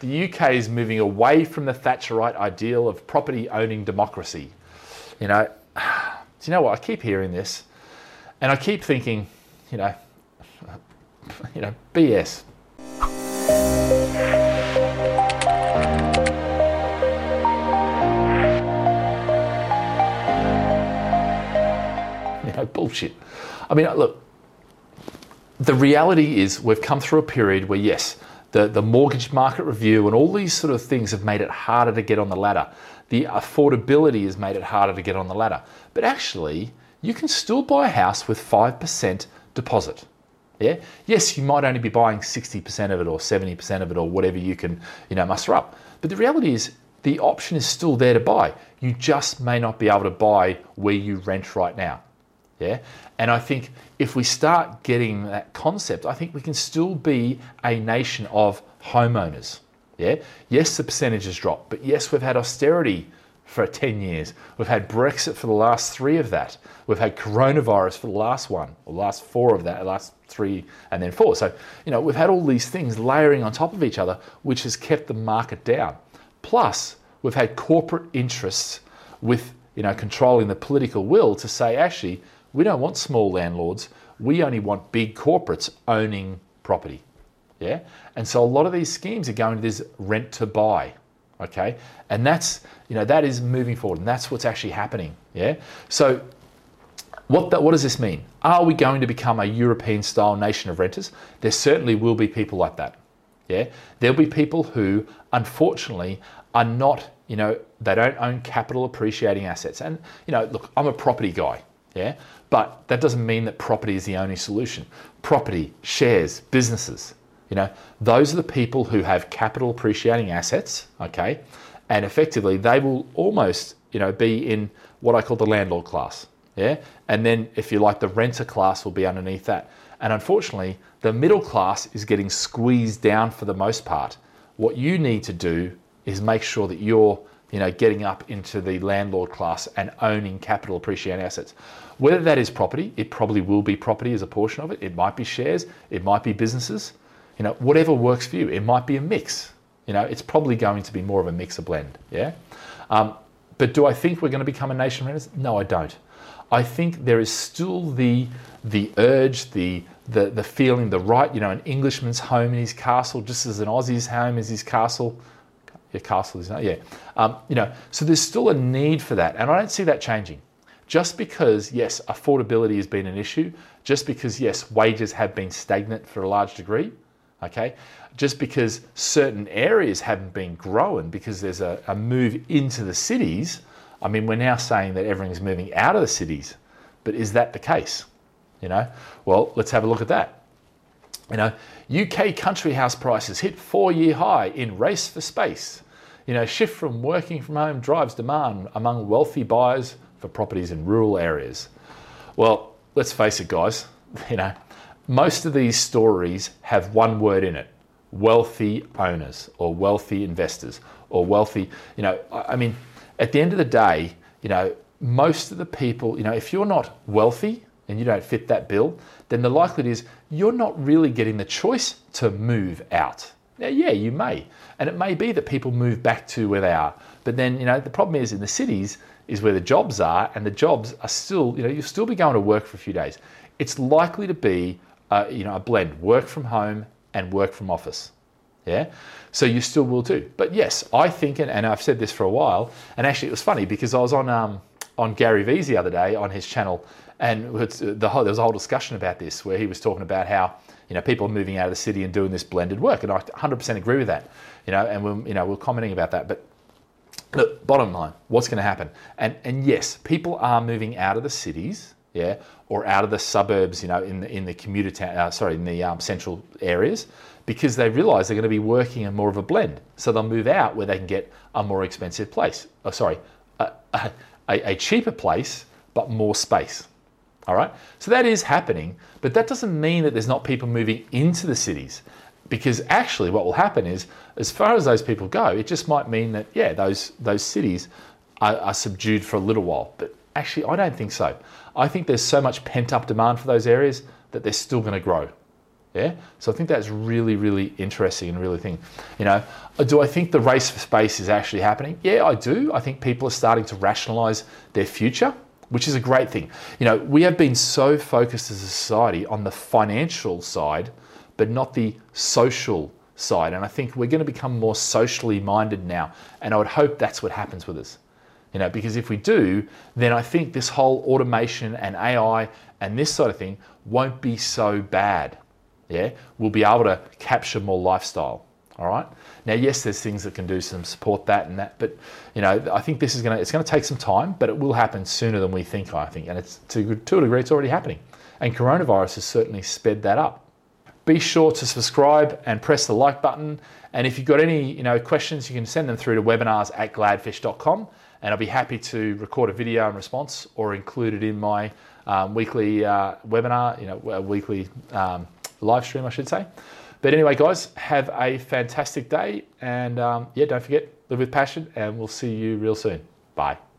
the UK is moving away from the Thatcherite ideal of property owning democracy. You know, do you know what? I keep hearing this and I keep thinking, you know, you know, BS. You know, bullshit. I mean, look, the reality is we've come through a period where, yes, the, the mortgage market review and all these sort of things have made it harder to get on the ladder. The affordability has made it harder to get on the ladder. But actually, you can still buy a house with 5% deposit. Yeah. Yes, you might only be buying 60% of it or 70% of it or whatever you can, you know, muster up. But the reality is the option is still there to buy. You just may not be able to buy where you rent right now. Yeah. And I think if we start getting that concept, I think we can still be a nation of homeowners. Yeah. Yes, the percentages drop, but yes, we've had austerity for 10 years. We've had Brexit for the last three of that. We've had coronavirus for the last one, or last four of that, last three and then four. So, you know, we've had all these things layering on top of each other, which has kept the market down. Plus, we've had corporate interests with, you know, controlling the political will to say, actually, we don't want small landlords. We only want big corporates owning property. Yeah. And so a lot of these schemes are going to this rent to buy okay and that's you know that is moving forward and that's what's actually happening yeah so what, that, what does this mean? Are we going to become a European style nation of renters? There certainly will be people like that. Yeah, there'll be people who, unfortunately, are not, you know, they don't own capital appreciating assets. And, you know, look, I'm a property guy. Yeah, but that doesn't mean that property is the only solution. Property, shares, businesses, you know, those are the people who have capital appreciating assets, okay? And effectively, they will almost, you know, be in what I call the landlord class, yeah? And then, if you like, the renter class will be underneath that. And unfortunately, the middle class is getting squeezed down for the most part. What you need to do is make sure that you're, you know, getting up into the landlord class and owning capital appreciating assets. Whether that is property, it probably will be property as a portion of it. It might be shares, it might be businesses you know, whatever works for you. It might be a mix. You know, it's probably going to be more of a mix, a blend. Yeah. Um, but do I think we're going to become a nation of renters? No, I don't. I think there is still the the urge, the the the feeling, the right. You know, an Englishman's home in his castle, just as an Aussie's home is his castle. Your castle is not, yeah. Um, you know, so there's still a need for that, and I don't see that changing. Just because, yes, affordability has been an issue, just because, yes, wages have been stagnant for a large degree, okay? Just because certain areas haven't been growing because there's a, a move into the cities, I mean, we're now saying that everything's moving out of the cities, but is that the case? You know, well, let's have a look at that. You know, UK country house prices hit four year high in race for space. You know, shift from working from home drives demand among wealthy buyers for properties in rural areas. Well, let's face it, guys, you know, most of these stories have one word in it wealthy owners or wealthy investors or wealthy, you know, I mean, at the end of the day, you know, most of the people, you know, if you're not wealthy and you don't fit that bill, then the likelihood is you're not really getting the choice to move out. Now, yeah, you may. And it may be that people move back to where they are. But then, you know, the problem is in the cities is where the jobs are, and the jobs are still, you know, you'll still be going to work for a few days. It's likely to be uh, you know, a blend, work from home and work from office. Yeah. So you still will too. But yes, I think, and, and I've said this for a while, and actually it was funny because I was on um, on Gary Vee's the other day on his channel, and the whole, there was a whole discussion about this where he was talking about how you know people are moving out of the city and doing this blended work, and I 100% agree with that. You know, and we're you know we're commenting about that, but look, bottom line, what's going to happen? And and yes, people are moving out of the cities yeah, or out of the suburbs, you know, in the in the commuter town, uh, sorry, in the um, central areas, because they realise they're going to be working in more of a blend. So they'll move out where they can get a more expensive place. Oh, sorry, a, a, a cheaper place but more space. All right, so that is happening, but that doesn't mean that there's not people moving into the cities. Because actually, what will happen is, as far as those people go, it just might mean that yeah, those those cities are, are subdued for a little while. But actually, I don't think so. I think there's so much pent up demand for those areas that they're still going to grow. Yeah. So I think that's really, really interesting and really thing. You know, do I think the race for space is actually happening? Yeah, I do. I think people are starting to rationalize their future, which is a great thing. You know, we have been so focused as a society on the financial side, but not the social side. And I think we're going to become more socially minded now. And I would hope that's what happens with us. You know, because if we do, then I think this whole automation and AI and this sort of thing won't be so bad yeah, we'll be able to capture more lifestyle. All right. Now, yes, there's things that can do some support that and that, but you know, I think this is to it's to take some time, but it will happen sooner than we think. I think, and it's to, to a degree, it's already happening, and coronavirus has certainly sped that up. Be sure to subscribe and press the like button. And if you've got any you know questions, you can send them through to webinars at gladfish.com, and I'll be happy to record a video in response or include it in my um, weekly uh, webinar, you know, weekly. Um, live stream, I should say. But anyway, guys, have a fantastic day. And um, yeah, don't forget, live with passion, and we'll see you real soon. Bye.